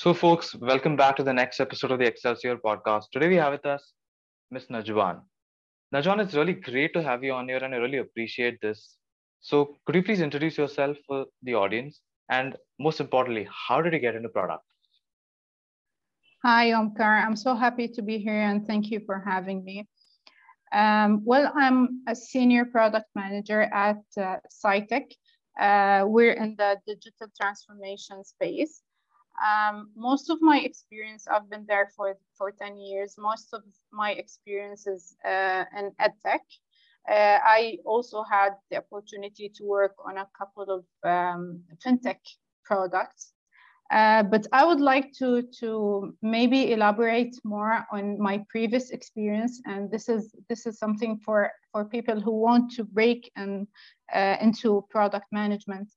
So, folks, welcome back to the next episode of the Excelsior podcast. Today we have with us Miss Najwan. Najwan, it's really great to have you on here, and I really appreciate this. So, could you please introduce yourself for the audience? And most importantly, how did you get into product? Hi, Omkar. I'm so happy to be here and thank you for having me. Um, well, I'm a senior product manager at uh, Cytec. Uh, we're in the digital transformation space. Um, most of my experience, I've been there for, for 10 years. Most of my experience is uh, in EdTech. Uh, I also had the opportunity to work on a couple of um, fintech products. Uh, but I would like to, to maybe elaborate more on my previous experience. And this is, this is something for, for people who want to break in, uh, into product management.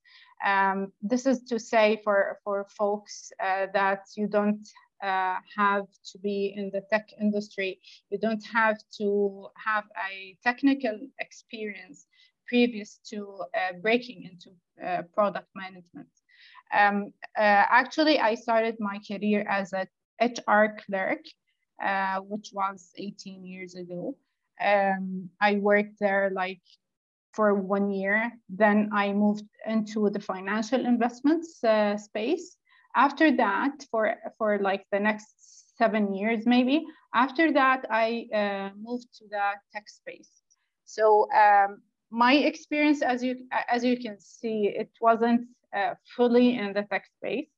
Um, this is to say for, for folks uh, that you don't uh, have to be in the tech industry. You don't have to have a technical experience previous to uh, breaking into uh, product management. Um, uh, actually, I started my career as a HR clerk, uh, which was 18 years ago. Um, I worked there like for one year. Then I moved into the financial investments uh, space. After that, for, for like the next seven years maybe, after that, I uh, moved to the tech space. So um, my experience, as you, as you can see, it wasn't uh, fully in the tech space,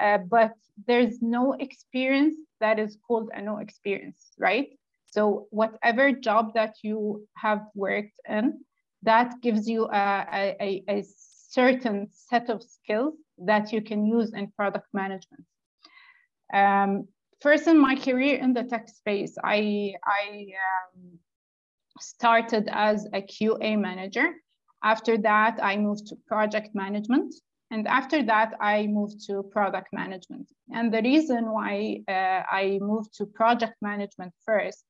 uh, but there's no experience that is called a no experience, right? So whatever job that you have worked in, that gives you a, a, a certain set of skills that you can use in product management. Um, first in my career in the tech space, I, I um, started as a QA manager. After that, I moved to project management. And after that, I moved to product management. And the reason why uh, I moved to project management first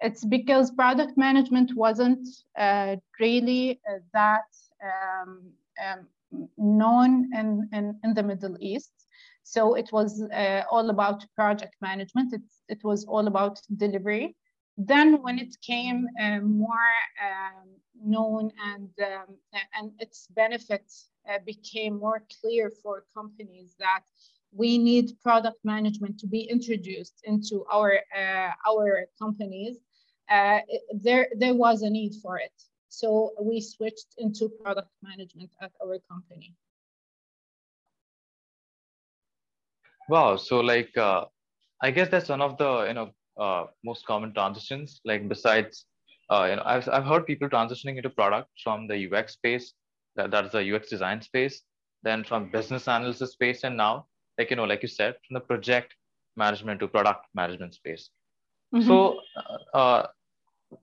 it's because product management wasn't uh, really uh, that um, um, known in, in, in, the Middle East. So it was uh, all about project management. It, it was all about delivery. Then when it came uh, more um, known and, um, and its benefits uh, became more clear for companies that we need product management to be introduced into our uh, our companies uh, there, there was a need for it. So we switched into product management at our company. Wow. So like, uh, I guess that's one of the, you know, uh, most common transitions, like besides, uh, you know, I've, I've heard people transitioning into product from the UX space, that, that's the UX design space, then from business analysis space, and now, like, you know, like you said, from the project management to product management space. Mm-hmm. So, uh, uh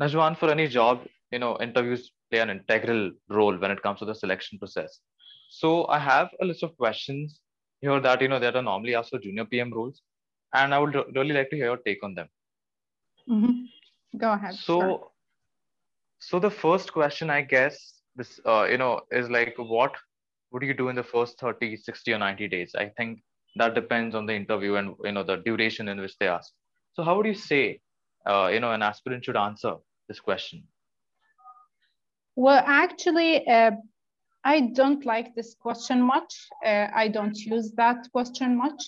Najwan, for any job, you know, interviews play an integral role when it comes to the selection process. So I have a list of questions here that you know that are normally asked for junior PM roles, and I would really like to hear your take on them. Mm-hmm. Go ahead. So, so the first question, I guess, this uh, you know, is like, what would you do in the first 30, 60, or 90 days? I think that depends on the interview and you know the duration in which they ask. So, how would you say uh, you know an aspirant should answer this question? Well, actually, uh, I don't like this question much. Uh, I don't use that question much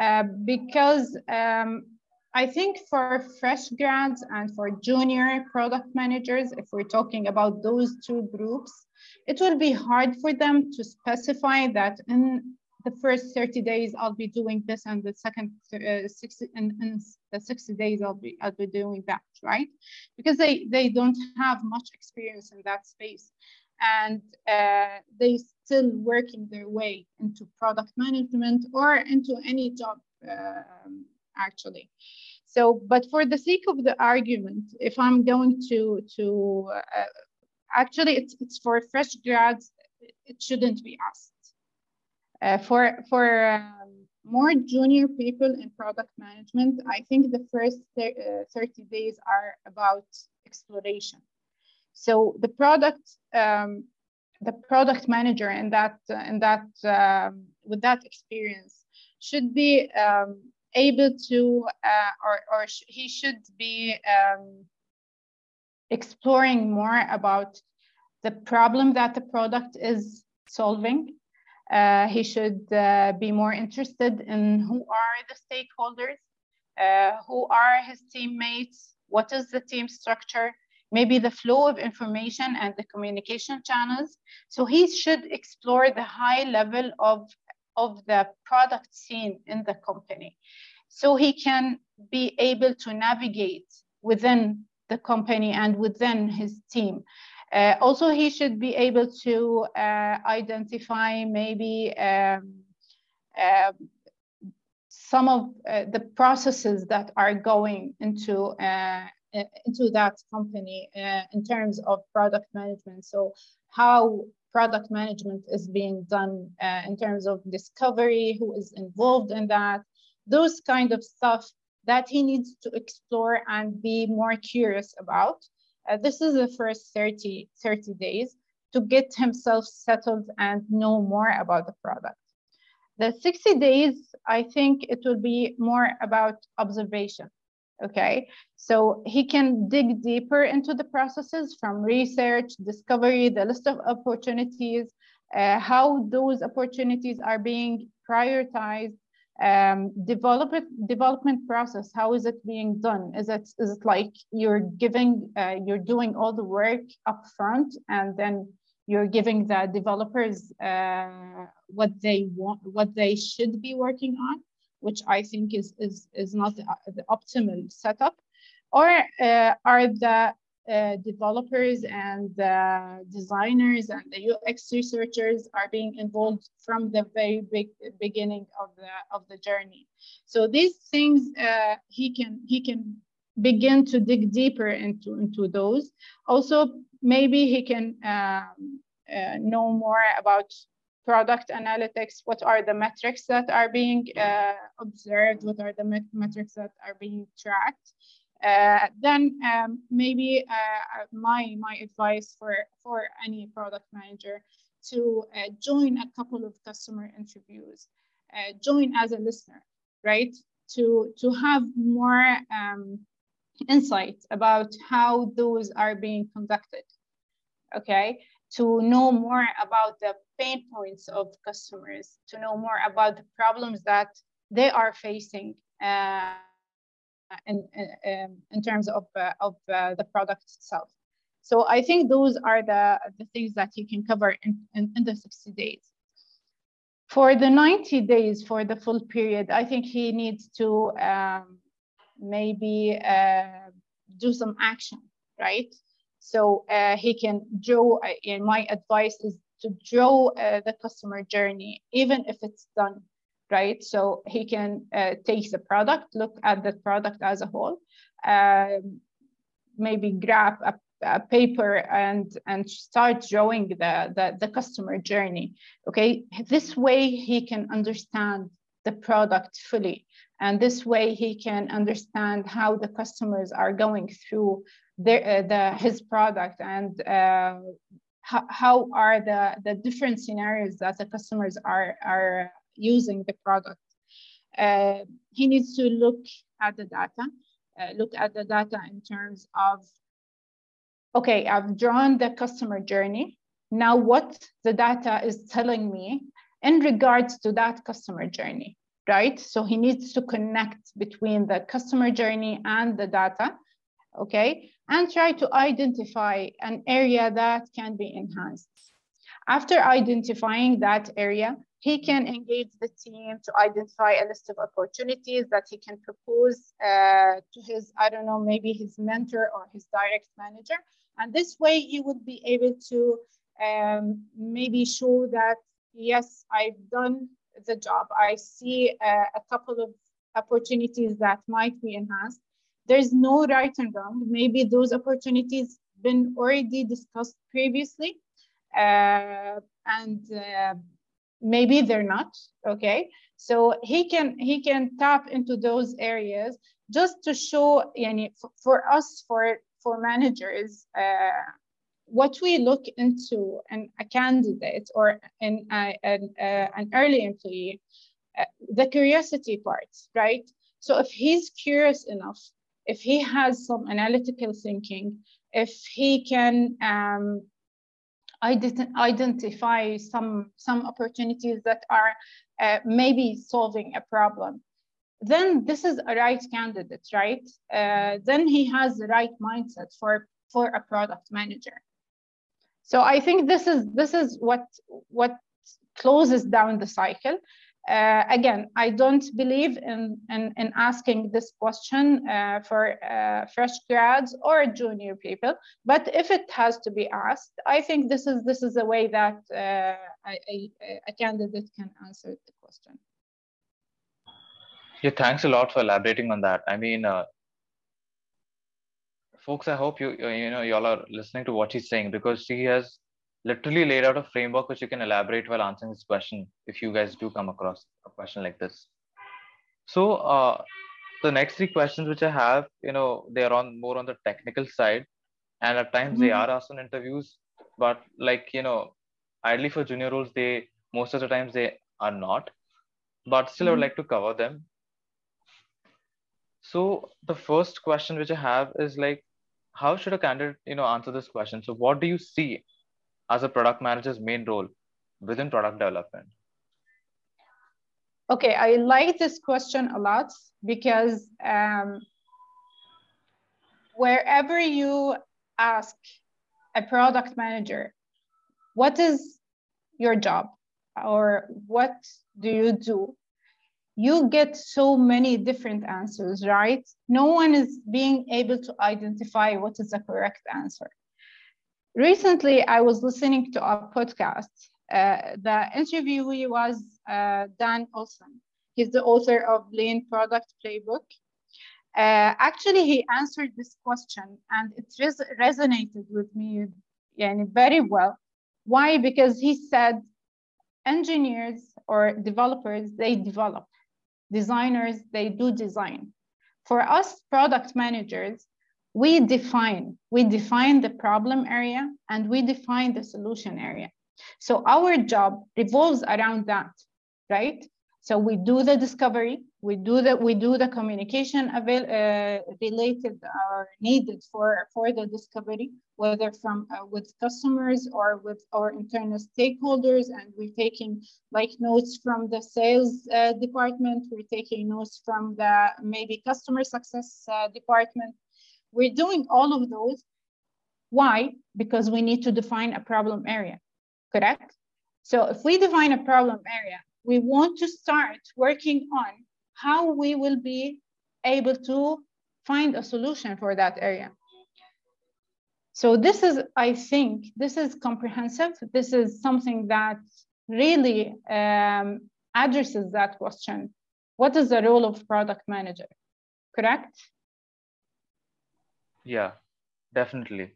uh, because um, I think for fresh grads and for junior product managers, if we're talking about those two groups, it will be hard for them to specify that in the first 30 days I'll be doing this and the second uh, 60 and, and, the 60 days I'll be I'll be doing that right? Because they they don't have much experience in that space. And uh, they still working their way into product management or into any job um, actually. So but for the sake of the argument if I'm going to to uh, actually it's, it's for fresh grads it shouldn't be asked uh, for for um, more junior people in product management, I think the first uh, 30 days are about exploration. So the product, um, the product manager in that uh, in that um, with that experience should be um, able to, uh, or, or sh he should be um, exploring more about the problem that the product is solving. Uh, he should uh, be more interested in who are the stakeholders, uh, who are his teammates, what is the team structure, maybe the flow of information and the communication channels. So he should explore the high level of, of the product scene in the company. So he can be able to navigate within the company and within his team. Uh, also, he should be able to uh, identify maybe um, uh, some of uh, the processes that are going into uh, into that company uh, in terms of product management. So how product management is being done in terms of discovery, who is involved in that, those kind of stuff that he needs to explore and be more curious about. Uh, this is the first 30, 30 days to get himself settled and know more about the product. The 60 days, I think it will be more about observation. Okay, so he can dig deeper into the processes from research, discovery, the list of opportunities, uh, how those opportunities are being prioritized, um, development development process how is it being done? Is it is it like you're giving uh, you're doing all the work up front and then you're giving the developers uh, what they want what they should be working on which i think is is is not the, the optimal setup? Or uh, are the uh, developers and the designers and the UX researchers are being involved from the very big beginning of the of the journey. So these things uh, he can he can begin to dig deeper into into those. Also, maybe he can um, uh, know more about product analytics. What are the metrics that are being uh, observed? What are the met metrics that are being tracked? Uh, then um, maybe uh, my my advice for for any product manager to uh, join a couple of customer interviews, uh, join as a listener, right? To to have more um, insight about how those are being conducted. Okay, to know more about the pain points of customers, to know more about the problems that they are facing. Uh, in, in, in terms of, uh, of uh, the product itself. So I think those are the, the things that you can cover in, in, in, the 60 days. For the 90 days, for the full period, I think he needs to um, maybe uh, do some action, right? So uh, he can draw, uh, my advice is to draw uh, the customer journey, even if it's done right? So he can uh, take the product, look at the product as a whole, um, maybe grab a, a, paper and, and start drawing the, the, the customer journey, okay? This way he can understand the product fully. And this way he can understand how the customers are going through their, uh, the, his product and uh, how, how are the, the different scenarios that the customers are, are using the product. Uh, he needs to look at the data, uh, look at the data in terms of, okay, I've drawn the customer journey. Now what the data is telling me in regards to that customer journey, right? So he needs to connect between the customer journey and the data, okay? And try to identify an area that can be enhanced. After identifying that area, he can engage the team to identify a list of opportunities that he can propose uh, to his, I don't know, maybe his mentor or his direct manager. And this way he would be able to um, maybe show that, yes, I've done the job. I see uh, a couple of opportunities that might be enhanced. There's no right and wrong. Maybe those opportunities been already discussed previously. Uh, and uh, maybe they're not okay so he can he can tap into those areas just to show yani, for us for for managers uh, what we look into in a candidate or in a, an, uh, an early employee uh, the curiosity part, right? So if he's curious enough, if he has some analytical thinking, if he can um, identify some, some opportunities that are uh, maybe solving a problem, then this is a right candidate, right? Uh, then he has the right mindset for, for a product manager. So I think this is this is what what closes down the cycle. Uh, again, I don't believe in, in, in asking this question uh, for uh, fresh grads or junior people, but if it has to be asked, I think this is this is a way that uh, a, a, candidate can answer the question. Yeah, thanks a lot for elaborating on that. I mean, uh, folks, I hope you you know y'all are listening to what he's saying because he has literally laid out a framework which you can elaborate while answering this question if you guys do come across a question like this. So uh, the next three questions which I have, you know, they are on more on the technical side, and at times mm-hmm. they are asked in interviews, but like you know, ideally for junior roles, they most of the times they are not, but still mm-hmm. I would mm-hmm. like to cover them. So the first question which I have is like, how should a candidate, you know, answer this question? So what do you see as a product manager's main role within product development? Okay, I like this question a lot because um, wherever you ask a product manager, what is your job or what do you do? You get so many different answers, right? No one is being able to identify what is the correct answer recently I was listening to a podcast. Uh, the interviewee was uh, Dan Olsen. He's the author of Lean Product Playbook. Uh, actually, he answered this question and it res resonated with me yani, very well. Why? Because he said engineers or developers, they develop. Designers, they do design. For us product managers, we define, we define the problem area and we define the solution area. So our job revolves around that, right? So we do the discovery, we do the we do the communication avail, uh, related or needed for for the discovery, whether from uh, with customers or with our internal stakeholders, and we're taking like notes from the sales uh, department, we're taking notes from the maybe customer success uh, department, we're doing all of those. Why? Because we need to define a problem area, correct? So if we define a problem area, we want to start working on how we will be able to find a solution for that area. So this is, I think, this is comprehensive. This is something that really um, addresses that question. What is the role of product manager, correct? Yeah, definitely.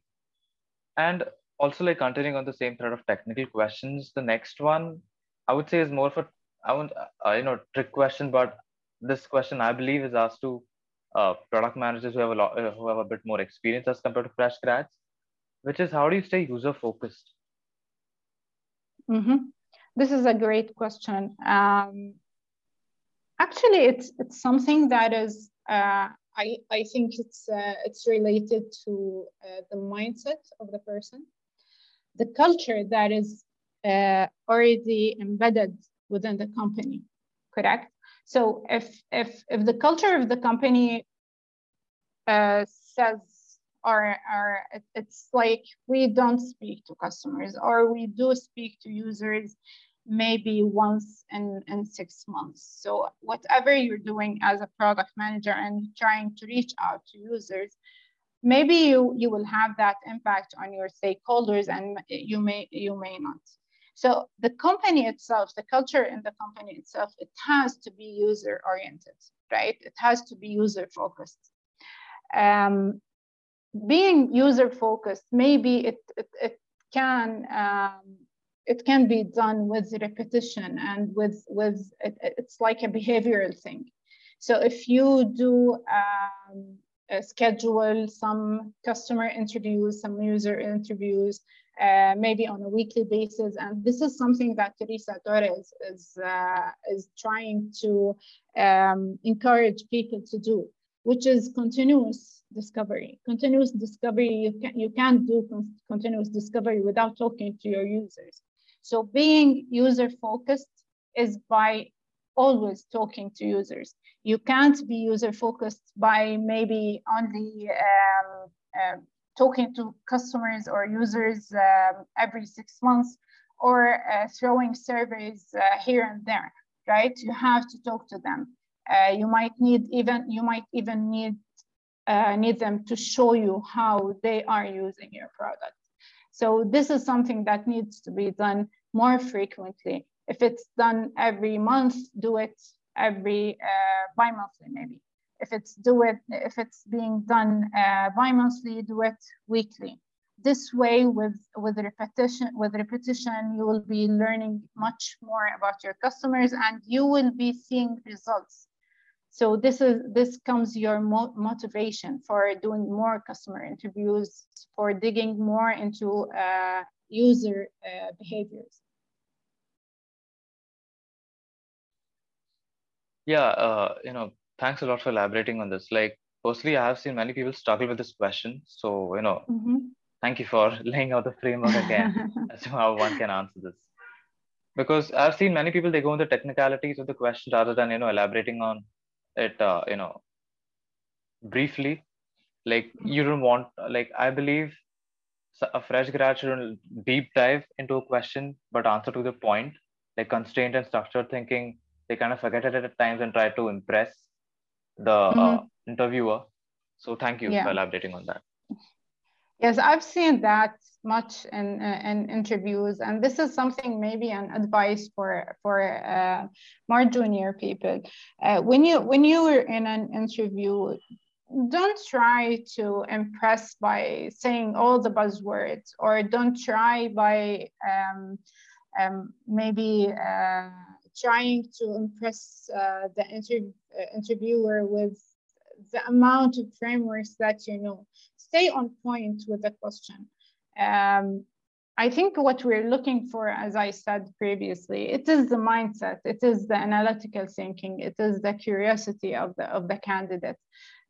And also like continuing on the same thread of technical questions, the next one I would say is more for I want uh, you know trick question, but this question I believe is asked to uh, product managers who have a lot uh, who have a bit more experience as compared to fresh grads, which is how do you stay user focused? Mm-hmm. This is a great question. Um, actually, it's it's something that is uh, I, I think it's, uh, it's related to uh, the mindset of the person, the culture that is uh, already embedded within the company, correct? So if, if, if the culture of the company uh, says, or, or it's like we don't speak to customers or we do speak to users maybe once in, in six months. So whatever you're doing as a product manager and trying to reach out to users, maybe you, you will have that impact on your stakeholders and you may, you may not. So the company itself, the culture in the company itself, it has to be user oriented, right? It has to be user focused. Um, being user focused, maybe it, it, it can um, it can be done with repetition and with with it, it's like a behavioral thing so if you do um, schedule some customer interviews, some user interviews, uh, maybe on a weekly basis. And this is something that Teresa Torres is, uh, is trying to um, encourage people to do, which is continuous discovery. Continuous discovery, you, can, you can't do con continuous discovery without talking to your users. So being user focused is by always talking to users. You can't be user focused by maybe only um, uh, talking to customers or users um, every six months or uh, throwing surveys uh, here and there, right? You have to talk to them. Uh, you might need even you might even need uh, need them to show you how they are using your product. So this is something that needs to be done more frequently. If it's done every month, do it every uh, bi-monthly maybe. If it's do it if it's being done uh, bi-monthly do it weekly. This way with with repetition with repetition you will be learning much more about your customers and you will be seeing results so this is this comes your mo motivation for doing more customer interviews for digging more into uh, user uh, behaviors yeah uh, you know thanks a lot for elaborating on this. Like, firstly, I have seen many people struggle with this question. So, you know, mm-hmm. thank you for laying out the framework again as to how one can answer this. Because I've seen many people, they go into the technicalities of the question rather than, you know, elaborating on it, uh, you know, briefly. Like, you don't want, like, I believe a fresh grad should deep dive into a question, but answer to the point, like constraint and structured thinking. They kind of forget it at times and try to impress the uh, mm-hmm. uh, interviewer. So thank you yeah. for elaborating on that. Yes, I've seen that much in in interviews, and this is something maybe an advice for for uh, more junior people. Uh, when you when you are in an interview, don't try to impress by saying all the buzzwords, or don't try by um, um, maybe uh, trying to impress uh, the inter- uh, interviewer with the amount of frameworks that you know. Stay on point with the question. Um, I think what we're looking for, as I said previously, it is the mindset, it is the analytical thinking, it is the curiosity of the of the candidate.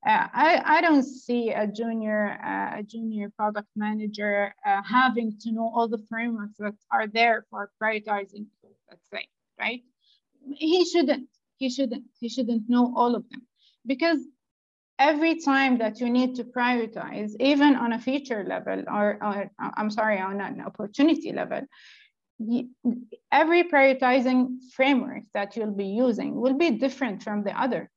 Uh, I, I don't see a junior uh, a junior product manager uh, having to know all the frameworks that are there for prioritizing, let's say, right? he shouldn't he shouldn't he shouldn't know all of them because every time that you need to prioritize even on a feature level or, or uh, i'm sorry on an opportunity level every prioritizing framework that you'll be using will be different from the other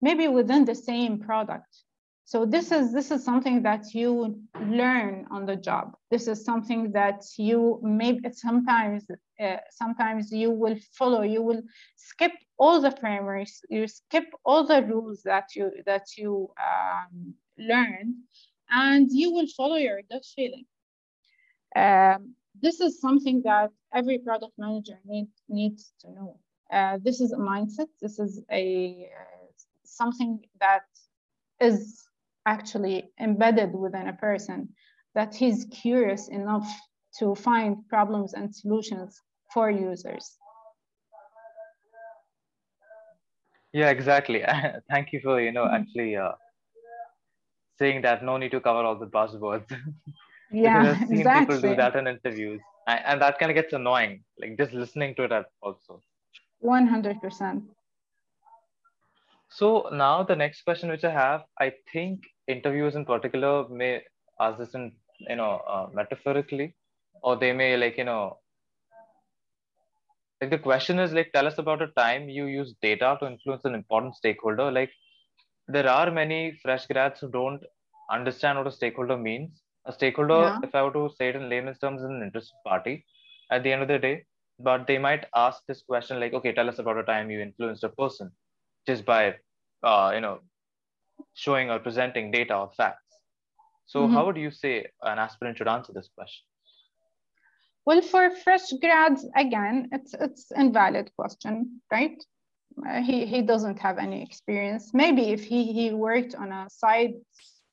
maybe within the same product so this is this is something that you learn on the job. This is something that you maybe sometimes uh, sometimes you will follow. You will skip all the frameworks. You skip all the rules that you that you um, learn, and you will follow your gut feeling. Um, this is something that every product manager need, needs to know. Uh, this is a mindset. This is a uh, something that is actually embedded within a person that he's curious enough to find problems and solutions for users. Yeah, exactly. Thank you for, you know, mm-hmm. actually uh, saying that no need to cover all the buzzwords. yeah, I've seen exactly. people do that in interviews. And that kind of gets annoying, like just listening to it also. 100%. So now the next question which I have, I think interviews in particular may ask this in you know uh, metaphorically, or they may like you know like the question is like tell us about a time you use data to influence an important stakeholder. Like there are many fresh grads who don't understand what a stakeholder means. A stakeholder, yeah. if I were to say it in layman's terms, is an interested party at the end of the day. But they might ask this question like, okay, tell us about a time you influenced a person just by uh, you know showing or presenting data or facts. So mm-hmm. how would you say an aspirant should answer this question? Well, for fresh grads, again, it's it's invalid question, right? uh, he, he doesn't have any experience. Maybe if he, he worked on a side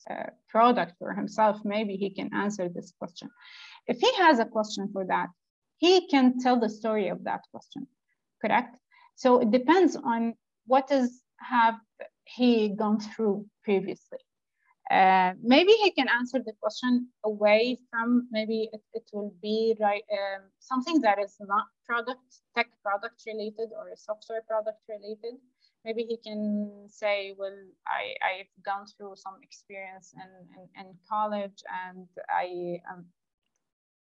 uh, product for himself, maybe he can answer this question. If he has a question for that, he can tell the story of that question, correct? So it depends on what is have he gone through previously. Uh, maybe he can answer the question away from maybe it, it will be right um, something that is not product tech product related or software product related maybe he can say well i i've gone through some experience in in, in college and i um,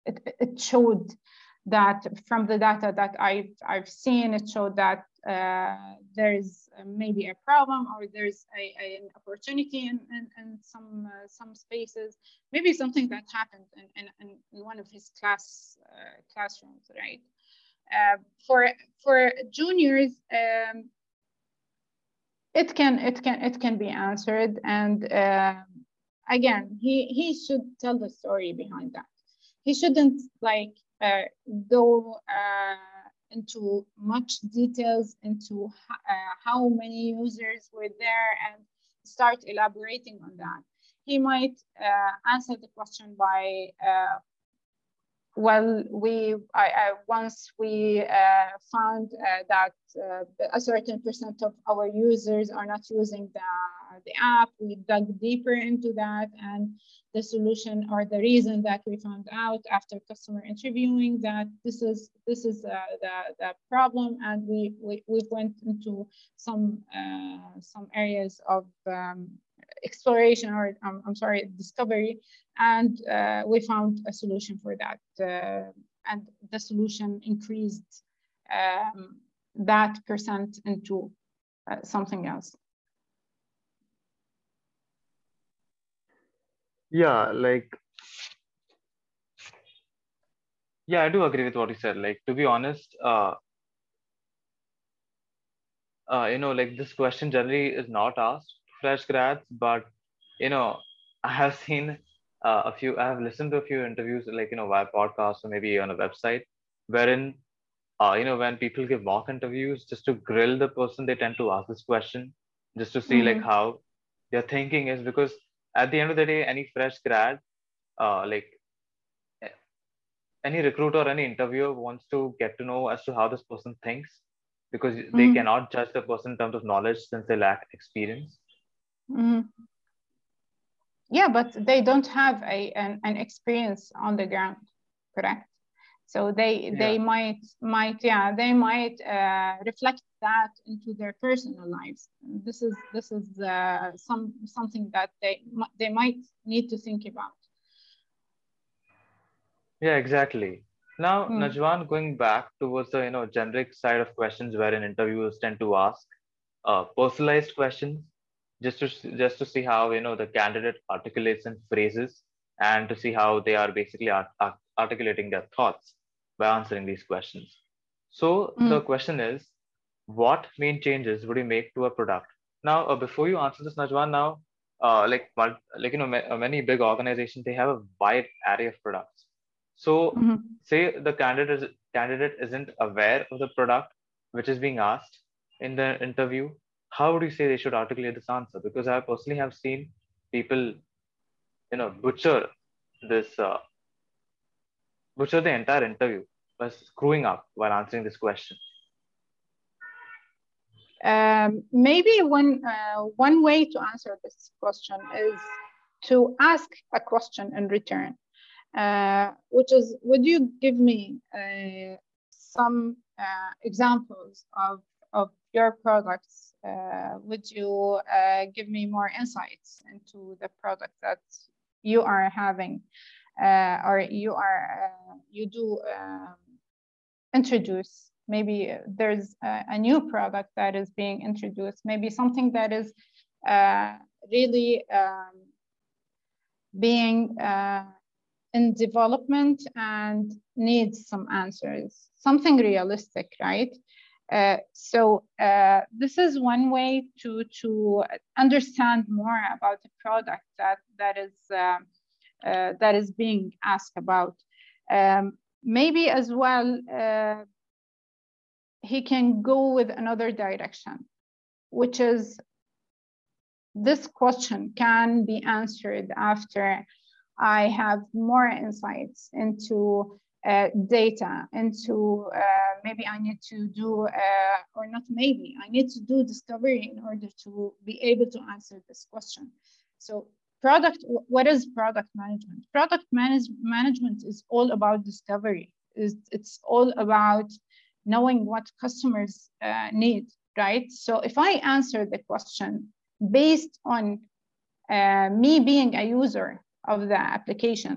it, it showed that from the data that I've, I've seen, it showed that uh, there's maybe a problem or there's a, a an opportunity in, in, in some uh, some spaces, maybe something that happened in, in, in one of his class uh, classrooms, right? Uh, for for juniors, um, it can it can it can be answered, and uh, again, he he should tell the story behind that. He shouldn't like uh, go uh, into much details into uh, how many users were there and start elaborating on that. He might answer the question by well, we I, I, once we uh, found uh, that uh, a certain percent of our users are not using the, the app, we dug deeper into that and the solution or the reason that we found out after customer interviewing that this is this is uh, the, the problem and we, we, we went into some uh, some areas of um, exploration or um, I'm sorry discovery and uh, we found a solution for that uh, and the solution increased um, that percent into uh, something else. Yeah like yeah i do agree with what you said. Like to be honest uh uh you know like this question generally is not asked fresh grads but you know i have seen uh, a few i have listened to a few interviews like you know via podcast or maybe on a website wherein uh, you know when people give mock interviews just to grill the person they tend to ask this question just to see mm-hmm. like how their thinking is because at the end of the day, any fresh grad, uh, like any recruiter or any interviewer wants to get to know as to how this person thinks because mm-hmm. they cannot judge the person in terms of knowledge since they lack experience. Mm-hmm. Yeah, but they don't have a an, an experience on the ground, correct? So they yeah. they might might yeah they might uh, reflect that into their personal lives. This is this is uh, some something that they they might need to think about. Yeah, exactly. Now, hmm. Najwan, going back towards the you know generic side of questions, wherein interviewers tend to ask uh, personalized questions, just to just to see how you know the candidate articulates and phrases, and to see how they are basically art, art, articulating their thoughts by answering these questions. So mm. the question is, what main changes would you make to a product? Now, uh, before you answer this, Najwan, now, uh, like like you know, ma- many big organizations they have a wide array of products. So, mm-hmm. say the candidate is, candidate isn't aware of the product which is being asked in the interview. How would you say they should articulate this answer? Because I personally have seen people, you know, butcher this uh, butcher the entire interview by screwing up while answering this question? Um, maybe one, uh, one way to answer this question is to ask a question in return, uh, which is, would you give me uh, some uh, examples of, of your products? Uh, would you uh, give me more insights into the product that you are having? uh, or you are you do um, introduce maybe there's a, a, new product that is being introduced maybe something that is really um, being in development and needs some answers something realistic right uh, so uh, this is one way to to understand more about the product that that is uh, uh, that is being asked about. Um, maybe as well, uh, he can go with another direction, which is this question can be answered after I have more insights into uh, data, into maybe I need to do, uh, or not maybe, I need to do discovery in order to be able to answer this question. So product, what is product management? Product manage, management is all about discovery. It's, it's all about knowing what customers uh, need, right? So if I answer the question based on uh, me being a user of the application,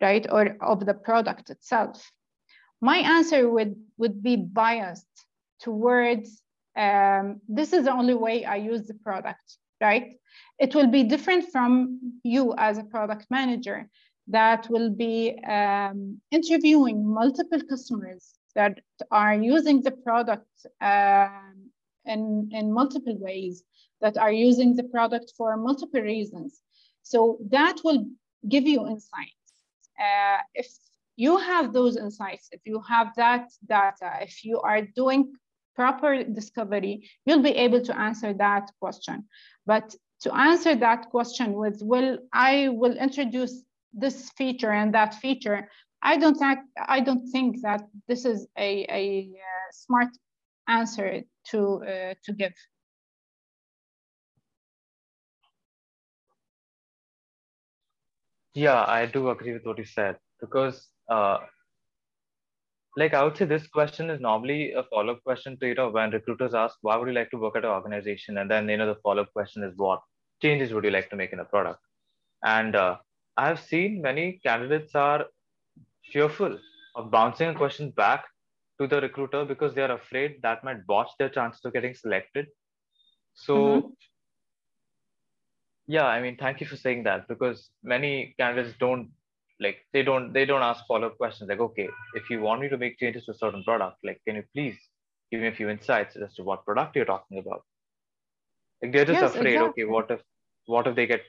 right, or of the product itself, my answer would, would be biased towards um, this is the only way I use the product, right? It will be different from you as a product manager that will be um, interviewing multiple customers that are using the product um, in, in multiple ways, that are using the product for multiple reasons. So that will give you insights. Uh, if you have those insights, if you have that data, if you are doing proper discovery, you'll be able to answer that question. But to answer that question with, well, I will introduce this feature and that feature, I don't think, I don't think that this is a, a, uh, smart answer to, uh, to give. Yeah, I do agree with what you said because, uh, like, I would say this question is normally a follow up question to, you know, when recruiters ask, why would you like to work at an organization? And then, you know, the follow up question is, what changes would you like to make in a product? And uh, I have seen many candidates are fearful of bouncing a question back to the recruiter because they are afraid that might botch their chances of getting selected. So, mm-hmm. yeah, I mean, thank you for saying that because many candidates don't like they don't they don't ask follow up questions like, okay, if you want me to make changes to a certain product, like, can you please give me a few insights as to what product you're talking about? Like they're just yes, afraid. Exactly. Okay, what if what if they get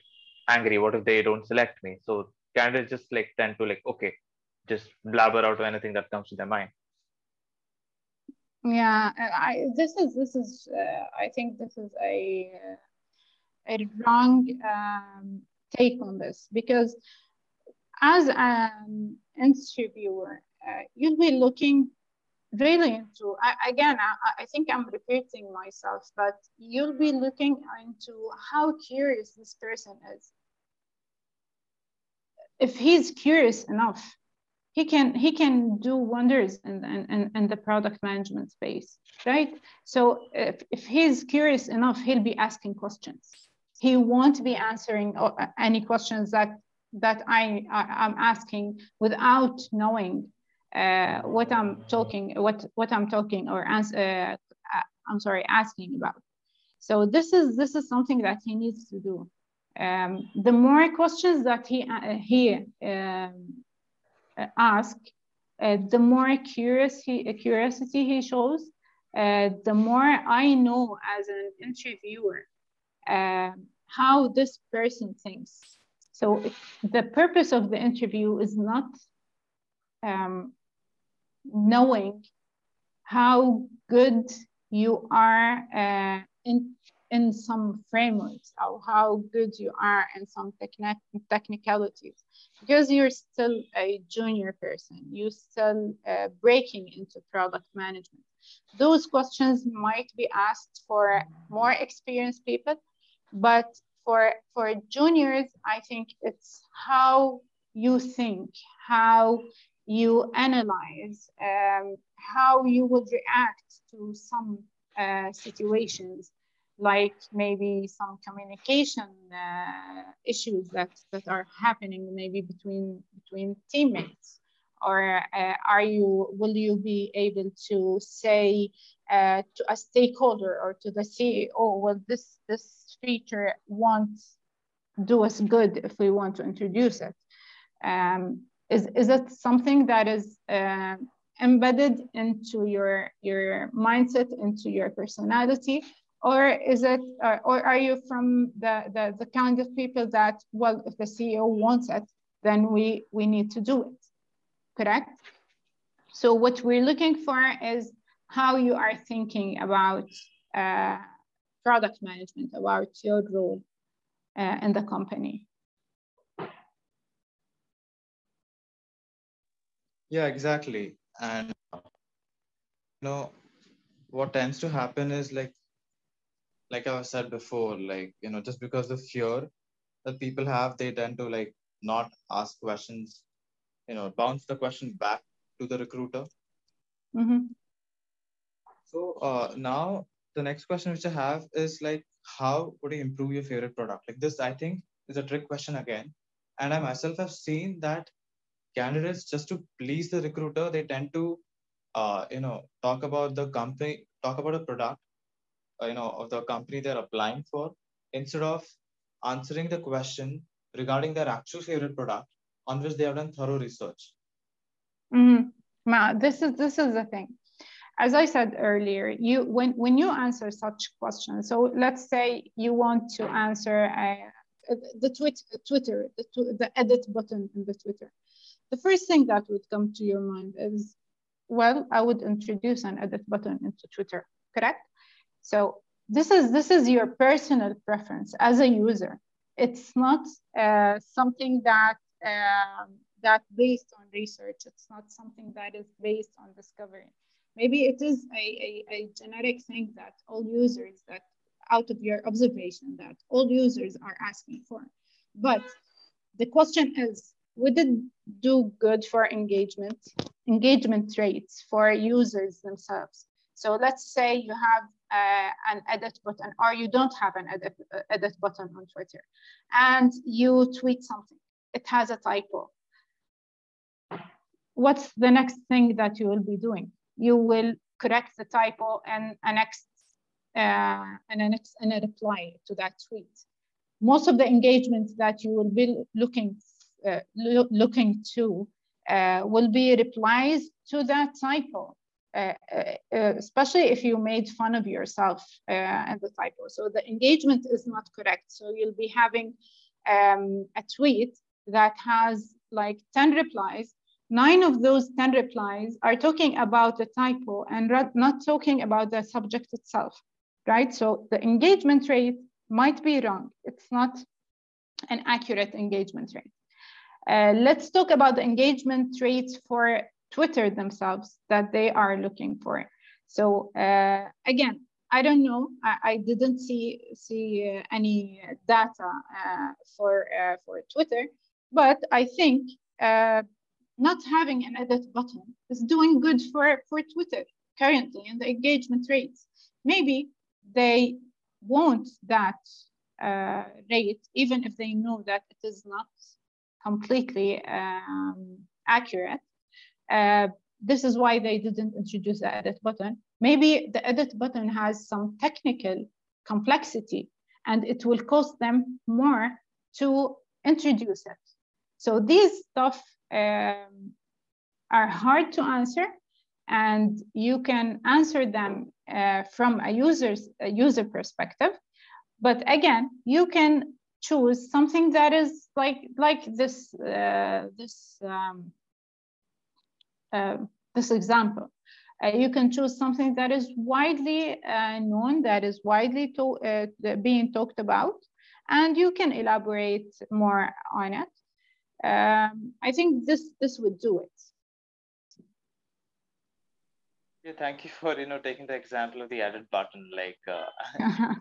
angry? What if they don't select me? So candidates just like tend to like, okay, just blabber out anything that comes to their mind yeah i this is this is uh, i think this is a a wrong um, take on this because as an interviewer uh, you'll be looking really into I, again I, I think i'm repeating myself but you'll be looking into how curious this person is. If he's curious enough he can he can do wonders in, in, in the product management space right? So if, if he's curious enough he'll be asking questions. He won't be answering uh, any questions that that I, I am asking without knowing uh, what I'm talking what what I'm talking or answer uh, uh, I'm sorry asking about so this is this is something that he needs to do um, the more questions that he uh, he um, uh, ask, uh, the more curious he, uh, curiosity he shows, the more I know as an interviewer how this person thinks. So the purpose of the interview is not um, knowing how good you are uh, in in some frameworks or how good you are in some technic technicalities. Because you're still a junior person you're still uh, breaking into product management. Those questions might be asked for more experienced people but for for juniors i think it's how you think how you analyze um, how you would react to some uh, situations like maybe some communication uh, issues that, that are happening maybe between between teammates. Or uh, are you will you be able to say uh, to a stakeholder or to the CEO well this this feature won't do us good if we want to introduce it. Um, is, is it something that is uh, embedded into your your mindset into your personality? Or is it uh, or are you from the, the the kind of people that well if the ceo wants it then we we need to do it correct? So what we're looking for is how you are thinking about uh, product management, about your role uh, in the company. Yeah, exactly. And you know, what tends to happen is like, like I said before, like you know, just because of fear that people have, they tend to like not ask questions, you know, bounce the question back to the recruiter. Mm-hmm. So uh, now the next question which I have is like, how would you improve your favorite product? Like this, I think is a trick question again. And I myself have seen that candidates just to please the recruiter, they tend to, uh, you know, talk about the company, talk about a product, uh, you know, of the company they're applying for, instead of answering the question regarding their actual favorite product on which they have done thorough research. Mm-hmm. This is this is the thing as I said earlier, you when when you answer such questions, so let's say you want to answer uh, the Twitter, the, the edit button in the Twitter, the first thing that would come to your mind is, well, I would introduce an edit button into Twitter, correct? So this is this is your personal preference as a user. It's not uh, something that um, that based on research. It's not something that is based on discovery. Maybe it is a, a, a generic thing that all users that out of your observation that all users are asking for. But the question is, would it do good for engagement, engagement rates for users themselves? So let's say you have uh, an edit button or you don't have an edit, uh, edit button on Twitter and you tweet something, it has a typo. What's the next thing that you will be doing? You will correct the typo and annex uh, and annex and a reply to that tweet. Most of the engagement that you will be looking uh, lo looking to uh, will be replies to that typo, uh, uh, especially if you made fun of yourself and uh, the typo. So the engagement is not correct. So you'll be having um, a tweet that has like 10 replies nine of those 10 replies are talking about the typo and not talking about the subject itself, right? So the engagement rate might be wrong. It's not an accurate engagement rate. Uh, let's talk about the engagement rates for Twitter themselves that they are looking for. So uh, again, I don't know. I, I didn't see see uh, any data uh, for uh, for Twitter, but I think uh, not having an edit button is doing good for, for Twitter currently and the engagement rates. Maybe they want that uh, rate, even if they know that it is not completely um, accurate. Uh, this is why they didn't introduce the edit button. Maybe the edit button has some technical complexity and it will cost them more to introduce it. So these stuff um, are hard to answer and you can answer them uh, from a user's a user perspective. But again you can choose something that is like like this uh, this um, uh, this example. Uh, you can choose something that is widely uh, known that is widely to, uh, being talked about and you can elaborate more on it um, I think this this would do it. Yeah, thank you for you know taking the example of the edit button. Like, uh,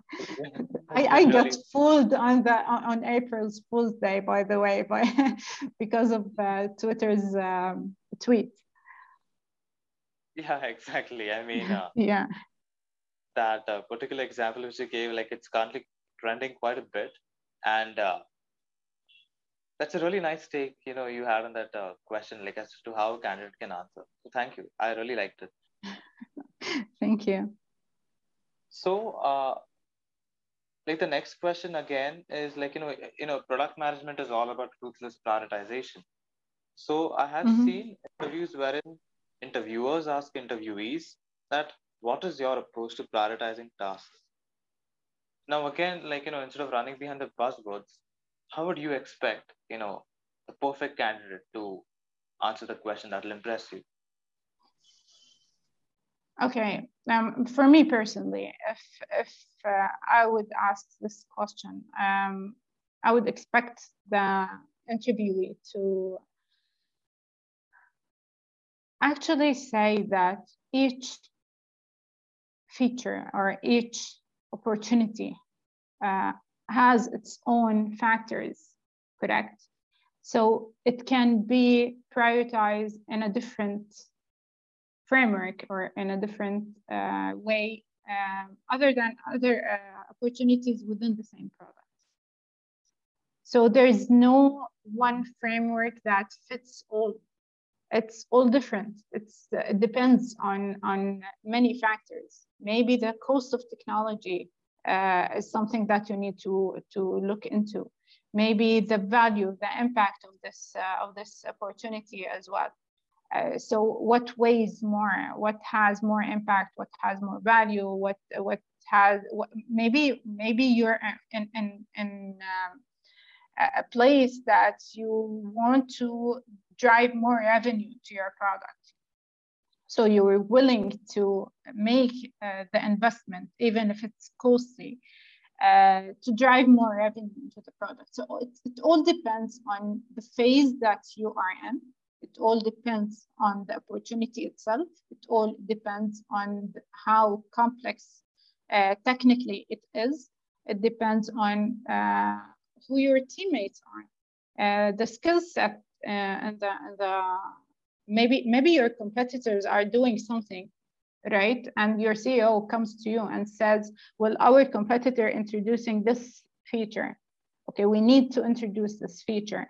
I, I got fooled on the on April's Fool's Day, by the way, by because of uh, Twitter's um, tweet. Yeah, exactly. I mean, uh, yeah, that uh, particular example which you gave, like, it's currently trending quite a bit, and uh, that's a really nice take you know you had on that uh, question like as to how a candidate can answer. So thank you. I really liked it. Thank you. So uh, like the next question again is like you know you know product management is all about ruthless prioritization. So i have mm-hmm. seen interviews wherein interviewers ask interviewees that what is your approach to prioritizing tasks? Now again like you know instead of running behind the buzzwords how would you expect you know the perfect candidate to answer the question that will impress you? Okay, um, for me personally, if if uh, I would ask this question, um, I would expect the interviewee to actually say that each feature or each opportunity uh, has its own factors, correct? So it can be prioritized in a different framework or in a different uh, way um, other than other uh, opportunities within the same product. So there is no one framework that fits all. It's all different. It's, uh, it depends on, on many factors. Maybe the cost of technology uh, is something that you need to, to look into. Maybe the value, the impact of this, uh, of this opportunity as well. Uh, so what weighs more what has more impact what has more value what what has what, maybe maybe you're in in, in um, a place that you want to drive more revenue to your product so you are willing to make uh, the investment even if it's costly uh, to drive more revenue into the product so it, it all depends on the phase that you are in it all depends on the opportunity itself. It all depends on how complex uh, technically it is. It depends on uh, who your teammates are, uh, the skill set, uh, and the, and the maybe maybe your competitors are doing something right? And your ceo comes to you and says well our competitor introducing this feature. Okay we need to introduce this feature.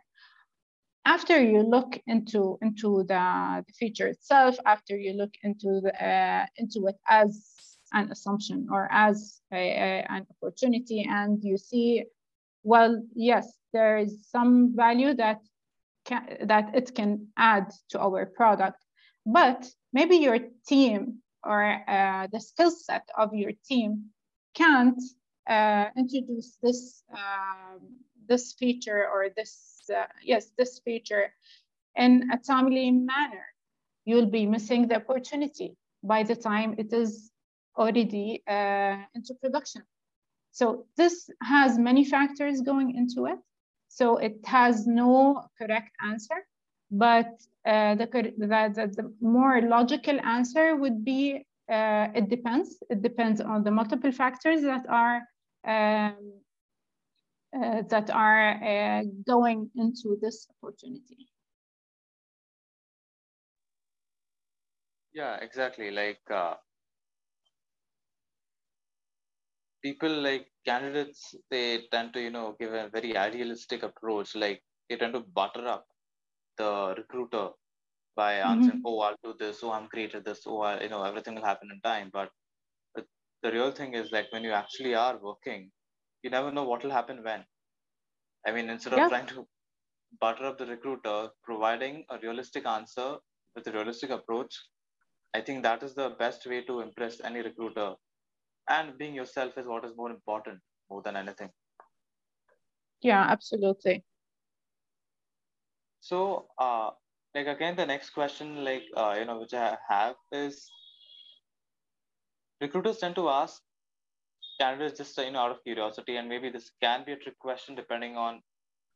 After you look into into the, the feature itself, after you look into the uh, into it as an assumption or as a, a, an opportunity, and you see, well, yes, there is some value that can, that it can add to our product, but maybe your team or uh, the skill set of your team can't uh, introduce this um, this feature or this uh, yes, this feature in a timely manner, you'll be missing the opportunity by the time it is already uh, into production. So this has many factors going into it. So it has no correct answer, but uh, the, the, the, more logical answer would be uh, it depends. It depends on the multiple factors that are um, uh, that are uh, going into this opportunity. Yeah, exactly. Like uh, people like candidates, they tend to, you know, give a very idealistic approach. Like they tend to butter up the recruiter by answering, mm-hmm. "Oh, I'll do this. Oh, I'm great at this. Oh, I, you know, everything will happen in time." But the, the real thing is like when you actually are working, you never know what will happen when. I mean, instead of trying to butter up the recruiter, providing a realistic answer with a realistic approach, I think that is the best way to impress any recruiter. And being yourself is what is more important more than anything. Yeah, absolutely. So, uh, like again, the next question, like uh, you know, which I have is recruiters tend to ask candidates just you know out of curiosity and maybe this can be a trick question depending on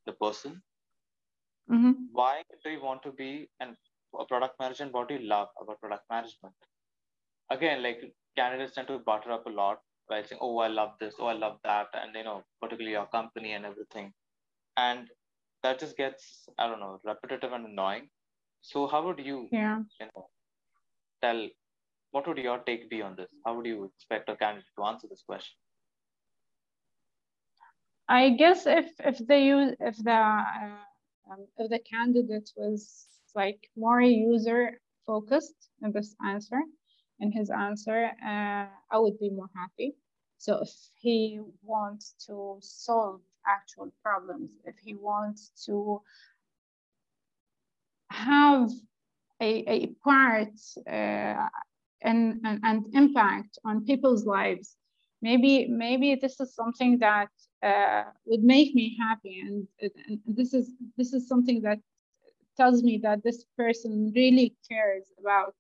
the person mm-hmm. why do you want to be an, a product manager and what do you love about product management again like candidates tend to butter up a lot by saying oh i love this oh i love that and you know particularly your company and everything and that just gets i don't know repetitive and annoying so how would you, yeah. you know, tell what would your take be on this? How would you expect a candidate to answer this question? I guess if if they use if the uh, um, if the candidate was like more user focused in this answer, in his answer, uh, I would be more happy. So if he wants to solve actual problems, if he wants to have a, a part uh, and, and, and impact on people's lives maybe maybe this is something that uh, would make me happy and, and, this is this is something that tells me that this person really cares about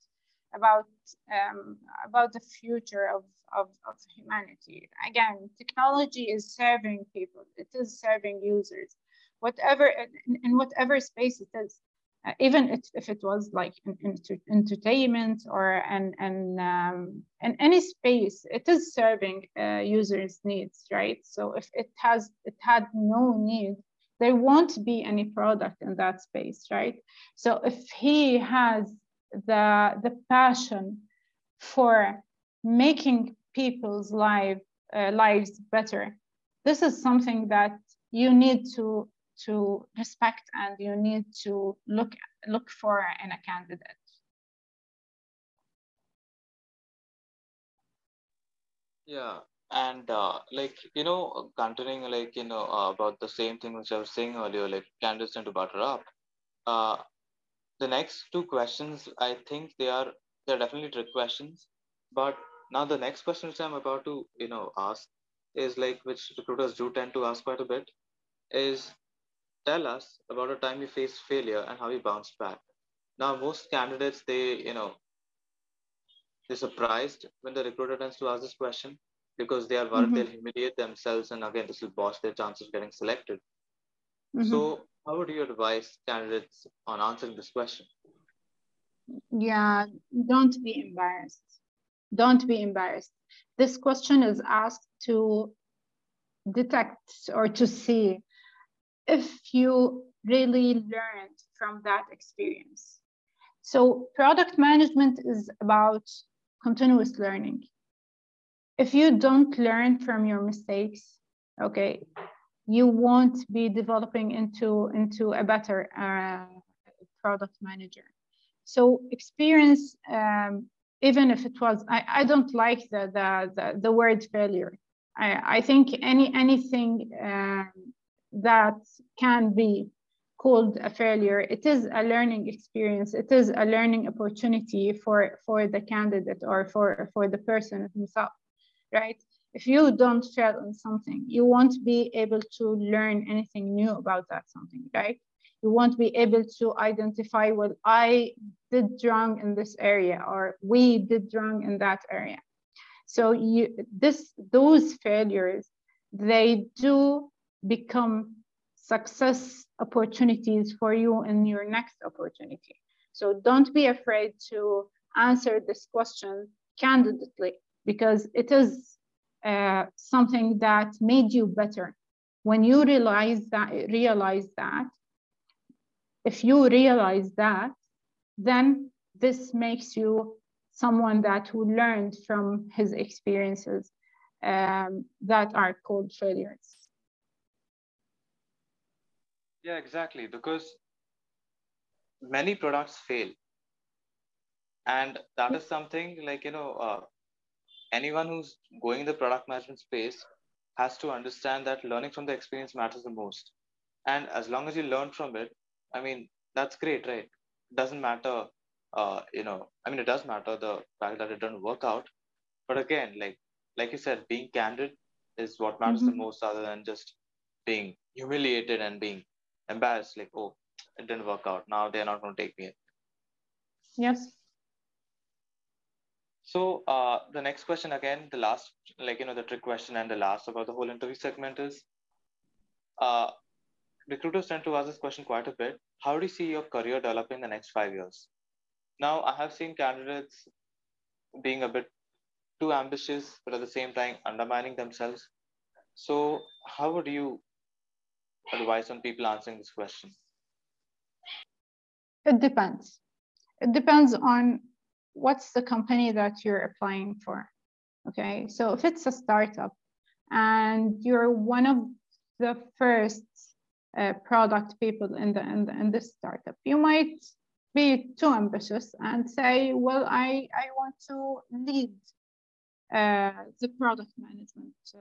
about um, about the future of, of, of humanity. Again, technology is serving people. It is serving users, whatever in, in whatever space it is. Uh, even if, if it was like in, in entertainment or an, an, um, in any space, it is serving uh, users' needs, right? So if it has it had no need, there won't be any product in that space, right? So if he has the, the passion for making people's life, uh, lives better. This is something that you need to, to respect and you need to look, look for in a candidate. Yeah, and uh, like you know, continuing like you know uh, about the same thing which I was saying earlier, like candidates tend to butter up. Uh, the next two questions, I think they are they're definitely trick questions. But now the next question which I'm about to you know ask is like which recruiters do tend to ask quite a bit is tell us about a time you faced failure and how you bounced back. Now most candidates they you know they're surprised when the recruiter tends to ask this question because they are worried mm-hmm. they'll humiliate themselves and again this will boost their chances of getting selected. Mm-hmm. So how would you advise candidates on answering this question? Yeah, don't be embarrassed. Don't be embarrassed. This question is asked to detect or to see if you really learned from that experience. So, product management is about continuous learning. If you don't learn from your mistakes, okay, you won't be developing into into a better uh, product manager. So experience um, even if it was I, I don't like the, the the, the word failure. I, I think any anything um, that can be called a failure it is a learning experience. It is a learning opportunity for for the candidate or for for the person himself right if you don't fail on something, you won't be able to learn anything new about that something, right? You won't be able to identify what I did wrong in this area or we did wrong in that area. So you this those failures, they do become success opportunities for you in your next opportunity. So don't be afraid to answer this question candidly because it is uh, something that made you better. When you realize that, realize that, if you realize that, then this makes you someone that who learned from his experiences um, that are called failures. Yeah, exactly. Because many products fail. And that is something like, you know, uh, anyone who's going in the product management space has to understand that learning from the experience matters the most. And as long as you learn from it, I mean, that's great, right? It doesn't matter, uh, you know, I mean, it does matter the fact that it doesn't work out. But again, like, like you said, being candid is what matters mm-hmm. the most other than just being humiliated and being embarrassed, like, oh, it didn't work out. Now they're not going to take me in. Yes. So uh, the next question again, the last, like you know, the trick question and the last about the whole interview segment is, uh, recruiters tend to ask this question quite a bit. How do you see your career developing in the next five years? Now, I have seen candidates being a bit too ambitious, but at the same time undermining themselves. So, how would you advise on people answering this question? It depends. It depends on what's the company that you're applying for? Okay, so if it's a startup and you're one of the first uh, product people in the, in the in this startup, you might be too ambitious and say, well, I, I want to lead uh, the product management uh,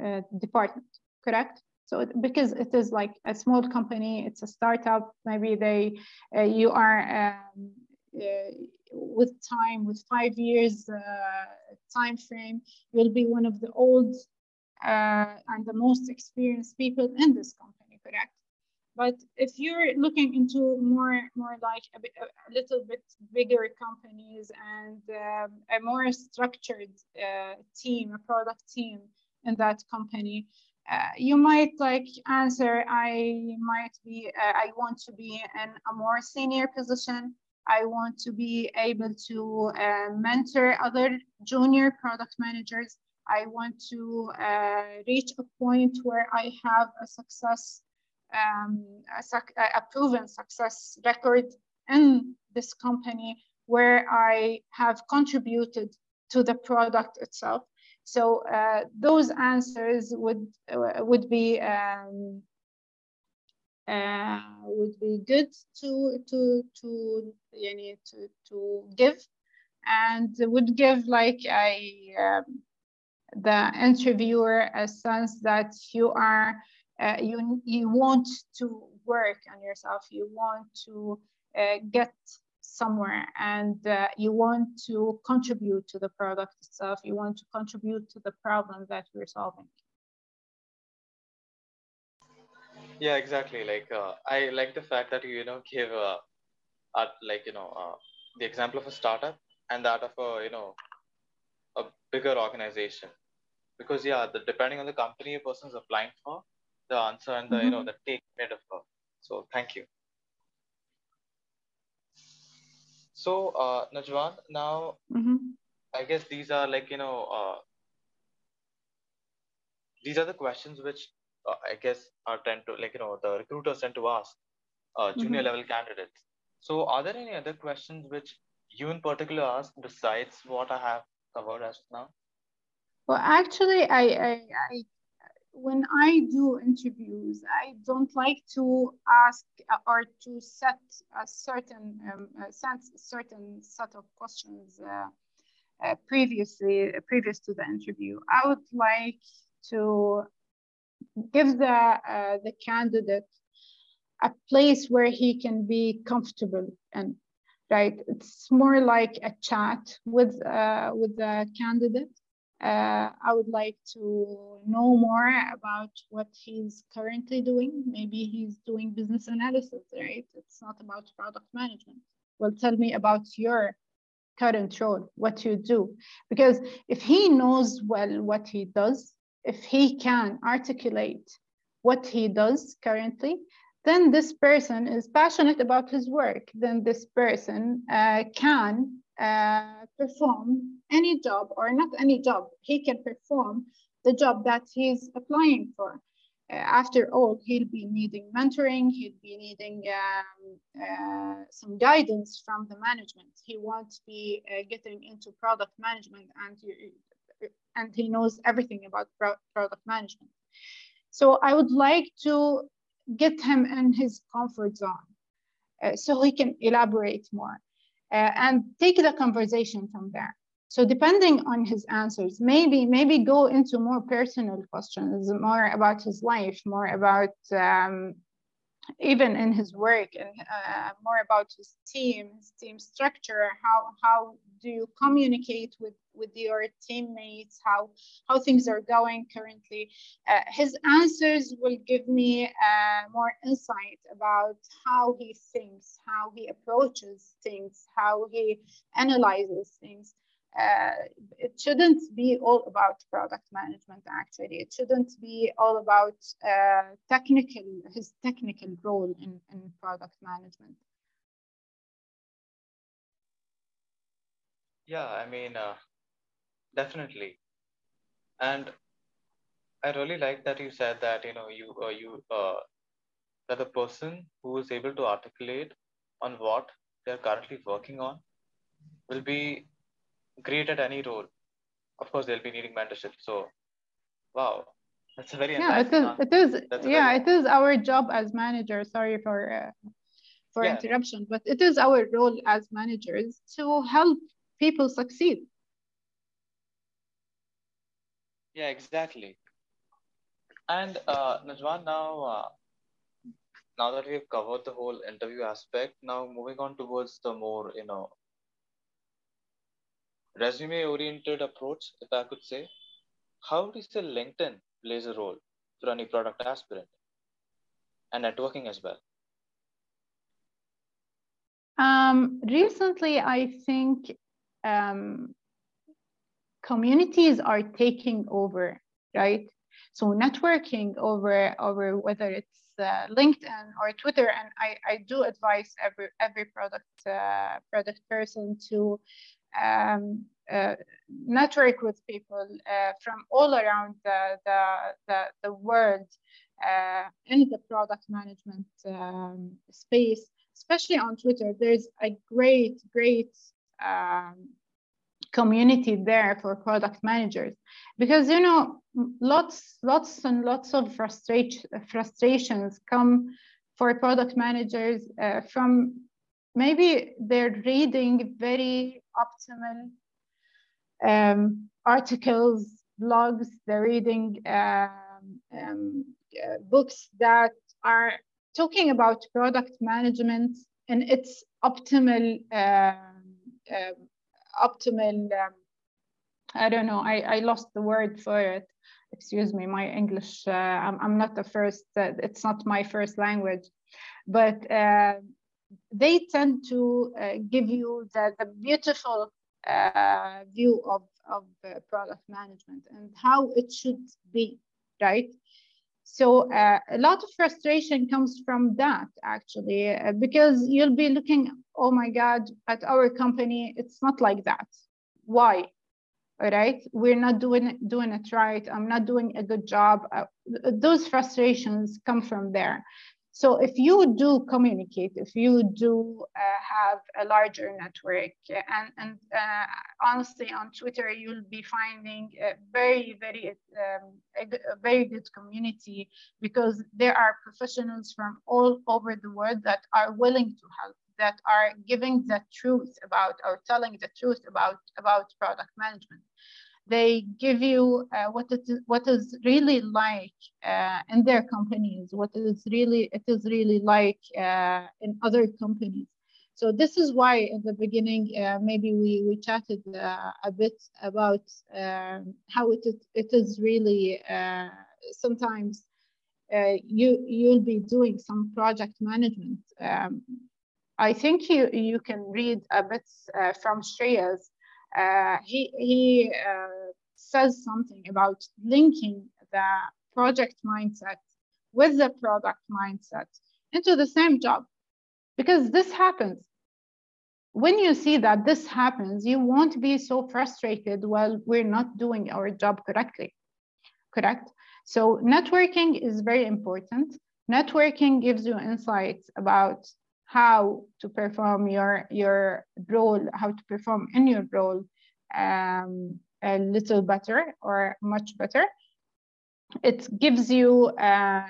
uh department, correct? So because it is like a small company, it's a startup. Maybe they, uh, you are um, uh, with time, with five years uh, time frame, you'll be one of the old uh, and the most experienced people in this company, correct? But if you're looking into more, more like a, bit, a little bit bigger companies and um, a more structured uh, team, a product team in that company, uh, you might like answer, I might be, uh, I want to be in a more senior position. I want to be able to uh, mentor other junior product managers. I want to uh, reach a point where I have a success um, a, a, proven success record in this company where I have contributed to the product itself. So uh, those answers would uh, would be um, uh, would be good to to to yani, to to give. And would give like a um, the interviewer a sense that you are uh, you, you want to work on yourself, you want to uh, get somewhere. And uh, you want to contribute to the product itself, you want to contribute to the problem that you're solving. Yeah, exactly. Like uh, I like the fact that you, you know, give uh, uh, like, you know, uh, the example of a startup and that of a, you know, a bigger organization because yeah, the, depending on the company a person is applying for, the answer and the mm-hmm. you know the take made of her. So thank you. So uh, Najwan, now mm-hmm. I guess these are like you know uh, these are the questions which uh, I guess are tend to like you know the recruiters tend to ask uh, junior mm-hmm. level candidates. So are there any other questions which you in particular ask besides what I have covered as now? Well, actually, I, I, I when I do interviews, I don't like to ask uh, or to set a certain um, a sense, certain set of questions uh, uh, previously previous to the interview. I would like to give the uh, the candidate a place where he can be comfortable and right. It's more like a chat with uh, with the candidate uh, I would like to know more about what he's currently doing. Maybe he's doing business analysis, right? It's not about product management. Well, tell me about your current role, what you do. Because if he knows well what he does, if he can articulate what he does currently, then this person is passionate about his work. Then this person uh, can uh, perform any job or not any job, he can perform the job that he's applying for. Uh, after all, he'll be needing mentoring, he'll be needing um, uh, some guidance from the management. He won't be uh, getting into product management and, and he knows everything about product management. So I would like to get him in his comfort zone uh, so he can elaborate more uh, and take the conversation from there. So depending on his answers, maybe maybe go into more personal questions, more about his life, more about um, even in his work and uh, more about his team, his team structure, how, how do you communicate with, with your teammates, how, how things are going currently. Uh, his answers will give me uh, more insight about how he thinks, how he approaches things, how he analyzes things. Uh, it shouldn't be all about product management actually. It shouldn't be all about uh, technical his technical role in, in product management. Yeah i mean uh, definitely and i really like that you said that you know you uh, you uh, that the person who is able to articulate on what they're currently working on will be great at any role. Of course, they'll be needing mentorship. So, wow, that's a very yeah. It is. It is. yeah, it is our job as managers. Sorry for uh, for yeah. interruption, but it is our role as managers to help people succeed. Yeah, exactly. And uh, Najwan, now uh, now that we've covered the whole interview aspect, now moving on towards the more you know resume oriented approach, if I could say, how do you say LinkedIn plays a role for any product aspirant? and networking as well? Um, recently, I think um, communities are taking over, right? So networking over over whether it's uh, LinkedIn or Twitter, and I, I do advise every every product uh, product person to um, uh, network with people uh, from all around the the the, the world uh, in the product management um, space, especially on Twitter. There's a great great um, community there for product managers. Because you know lots lots and lots of frustration frustrations come for product managers uh, from maybe they're reading very optimal um, articles blogs they're reading um, um, uh, books that are talking about product management and its optimal uh, optimal um, i don't know I, I lost the word for it. Excuse me my english uh, I'm, I'm not the first uh, it's not my first language. But uh, they tend to uh, give you the, the beautiful uh, view of, of product management and how it should be right so uh, a lot of frustration comes from that actually, uh, because you'll be looking, oh my God, at our company, it's not like that. Why? All right, we're not doing doing it right. I'm not doing a good job. Uh, those frustrations come from there. So if you do communicate, if you do uh, have a larger network, and, and uh, honestly on Twitter, you'll be finding a very, very, um, a, a, very good community because there are professionals from all over the world that are willing to help, that are giving the truth about or telling the truth about, about product management they give you uh, what it is, what is really like uh, in their companies, what is really it is really like uh, in other companies. So this is why in the beginning uh, maybe we we chatted uh, a bit about um, how it is, it is really uh, sometimes you you'll be doing some project management. Um, I think you you can read a bit from Shreyas uh, he, he uh, says something about linking the project mindset with the product mindset into the same job. Because this happens. When you see that this happens you won't be so frustrated while we're not doing our job correctly correct? So networking is very important. Networking gives you insights about how to perform your your role, how to perform in your role um, a little better or much better. It gives you uh,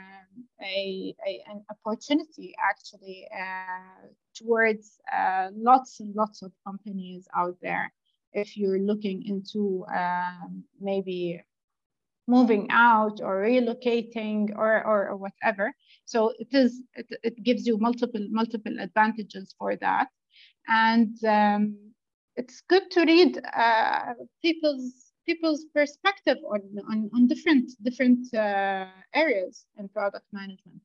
a, a, an opportunity actually uh, towards uh, lots and lots of companies out there. If you're looking into um, maybe moving out or relocating or, or, or whatever. So it is it, it gives you multiple multiple advantages for that, and um, it's good to read uh, people's people's perspective on, on, on different different uh, areas in product management.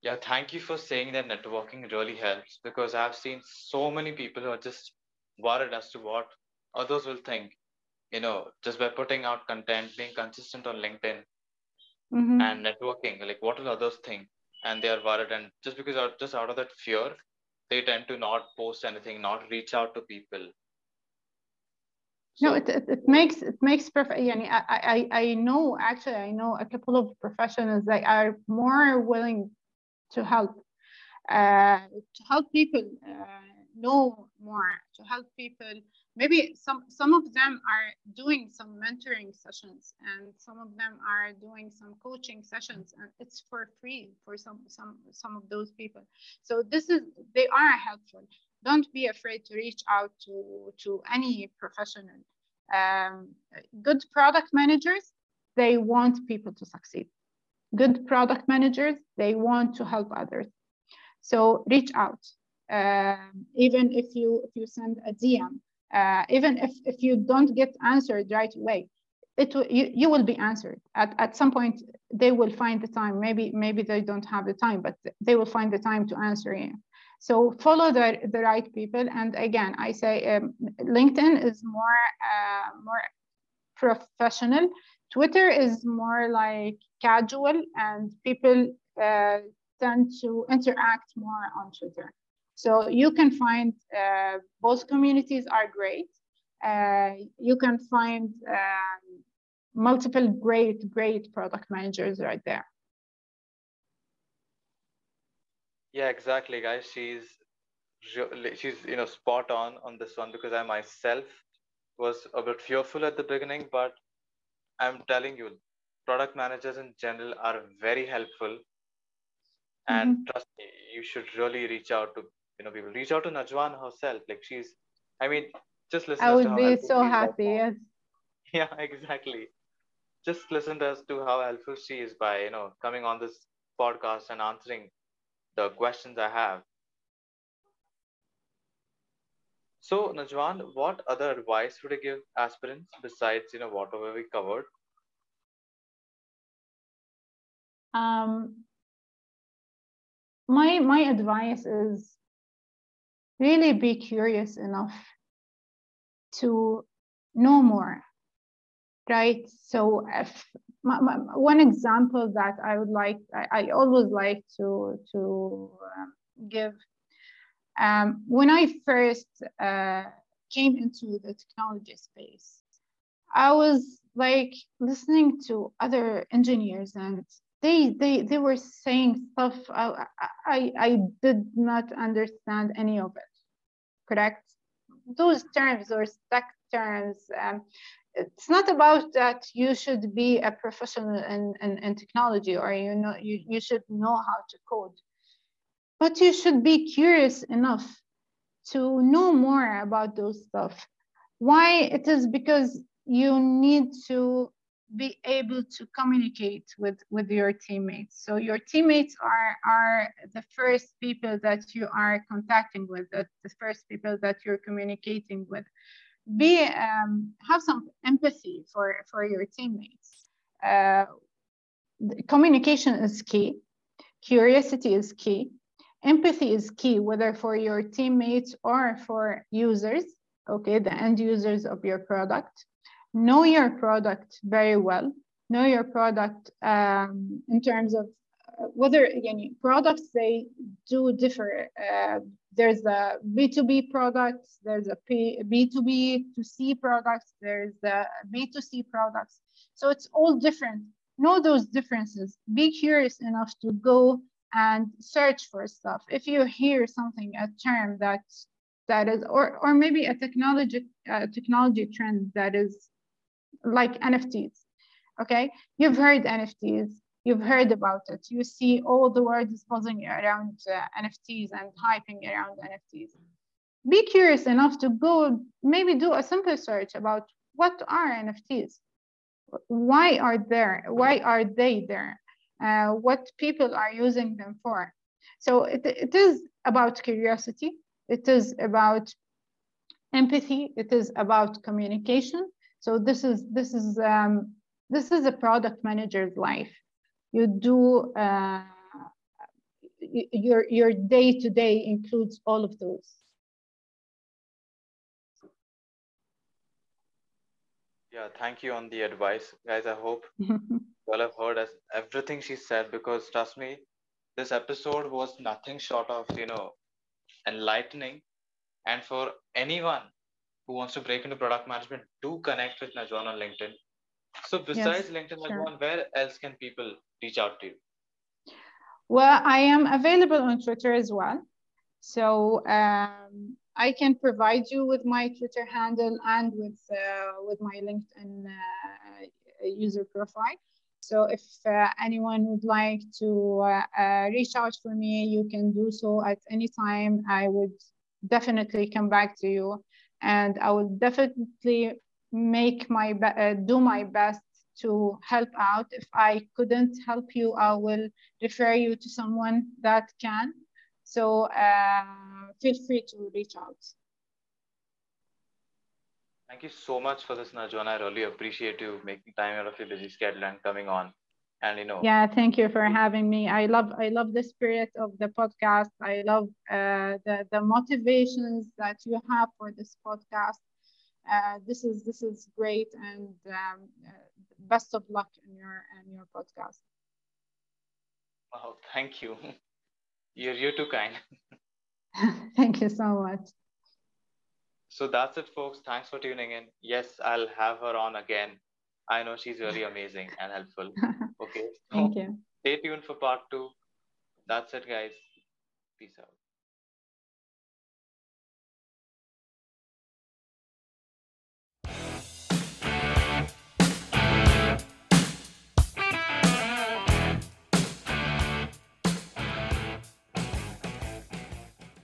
Yeah, thank you for saying that networking really helps because I've seen so many people who are just worried as to what others will think you know, just by putting out content, being consistent on LinkedIn mm-hmm. and networking, like what will others think? And they are worried. And just because out, just out of that fear, they tend to not post anything, not reach out to people. So, no, it, it, it, makes it makes perfect. Yeah, I, I I know actually I know a couple of professionals that are more willing to help, uh, to help people uh, know more, to help people maybe some some of them are doing some mentoring sessions and some of them are doing some coaching sessions and it's for free for some some some of those people. So this is they are helpful. Don't be afraid to reach out to to any professional. Um, good product managers they want people to succeed. Good product managers they want to help others. So reach out even if you if you send a dm uh, even if, if you don't get answered right away it you, you will be answered. At, at some point they will find the time. Maybe maybe they don't have the time but they will find the time to answer you. So follow the, the right people. And again i say um, linkedin is more uh, more professional. Twitter is more like casual and people uh, tend to interact more on twitter so you can find uh, both communities are great uh, you can find um, multiple great, great product managers right there. Yeah, exactly, guys. She's she's you know spot on on this one because I myself was a bit fearful at the beginning, but I'm telling you, product managers in general are very helpful. And mm-hmm. trust me, you should really reach out to you know people. Reach out to Najwan herself. Like she's, I mean, just listen. I would be so happy. Yes. Yeah, exactly. Just listen as to how helpful she is by you know coming on this podcast and answering the questions I have. So, Najwan, what other advice would you give aspirants besides you know whatever we covered? Um, my my advice is really be curious enough to know more, right? So if my, my, one example that I would like, I, I always like to, to um, give, um, when I first uh, came into the technology space, I was like listening to other engineers and they they they were saying stuff I, I I did not understand any of it correct those terms or stack terms, um, it's not about that you should be a professional in, in, in technology or you know you, you should know how to code. But you should be curious enough to know more about those stuff. Why? It is because you need to be able to communicate with with your teammates. So your teammates are are the first people that you are contacting with the, the first people that you're communicating with. Be um, have some empathy for for your teammates. Uh, communication is key. Curiosity is key. Empathy is key whether for your teammates or for users okay the end users of your product know your product very well know your product um, in terms of uh, whether again products they do differ. Uh, there's a b2b products there's a P, b2b to c products there's the b2c products. So it's all different. Know those differences. Be curious enough to go and search for stuff. If you hear something a term that that is or or maybe a technology uh, technology trend that is like NFTs. Okay, you've heard NFTs, you've heard about it. You see all the words buzzing around uh, NFTs and hyping around NFTs. Be curious enough to go maybe do a simple search about what are NFTs, why are there, why are they there, uh, what people are using them for. So it, it is about curiosity. It is about empathy. It is about communication. So this is this is um, this is a product manager's life. You do uh, your your day to day includes all of those. Yeah, thank you on the advice, guys. I hope you all have heard as everything she said because trust me, this episode was nothing short of you know enlightening, and for anyone who wants to break into product management, do connect with Najwan on LinkedIn. So besides yes, LinkedIn, sure. Najwan, where else can people reach out to you? Well, I am available on Twitter as well. So um, I can provide you with my Twitter handle and with uh, with my LinkedIn uh, user profile. So if uh, anyone would like to uh, uh, reach out for me, you can do so at any time. I would definitely come back to you and I will definitely make my uh, do my best to help out. If I couldn't help you, I will refer you to someone that can. So uh, feel free to reach out. Thank you so much for this, Najwan. I really appreciate you making time out of your busy schedule and coming on. And you know, yeah, thank you for having me. I love I love the spirit of the podcast. I love uh, the the motivations that you have for this podcast. Uh, this is this is great, and um, uh, best of luck in your in your podcast. Oh, thank you. You're you're too kind. thank you so much. So that's it, folks. Thanks for tuning in. Yes, I'll have her on again. I know she's really amazing and helpful. Okay. Thank you. Stay tuned for part two. That's it, guys. Peace out.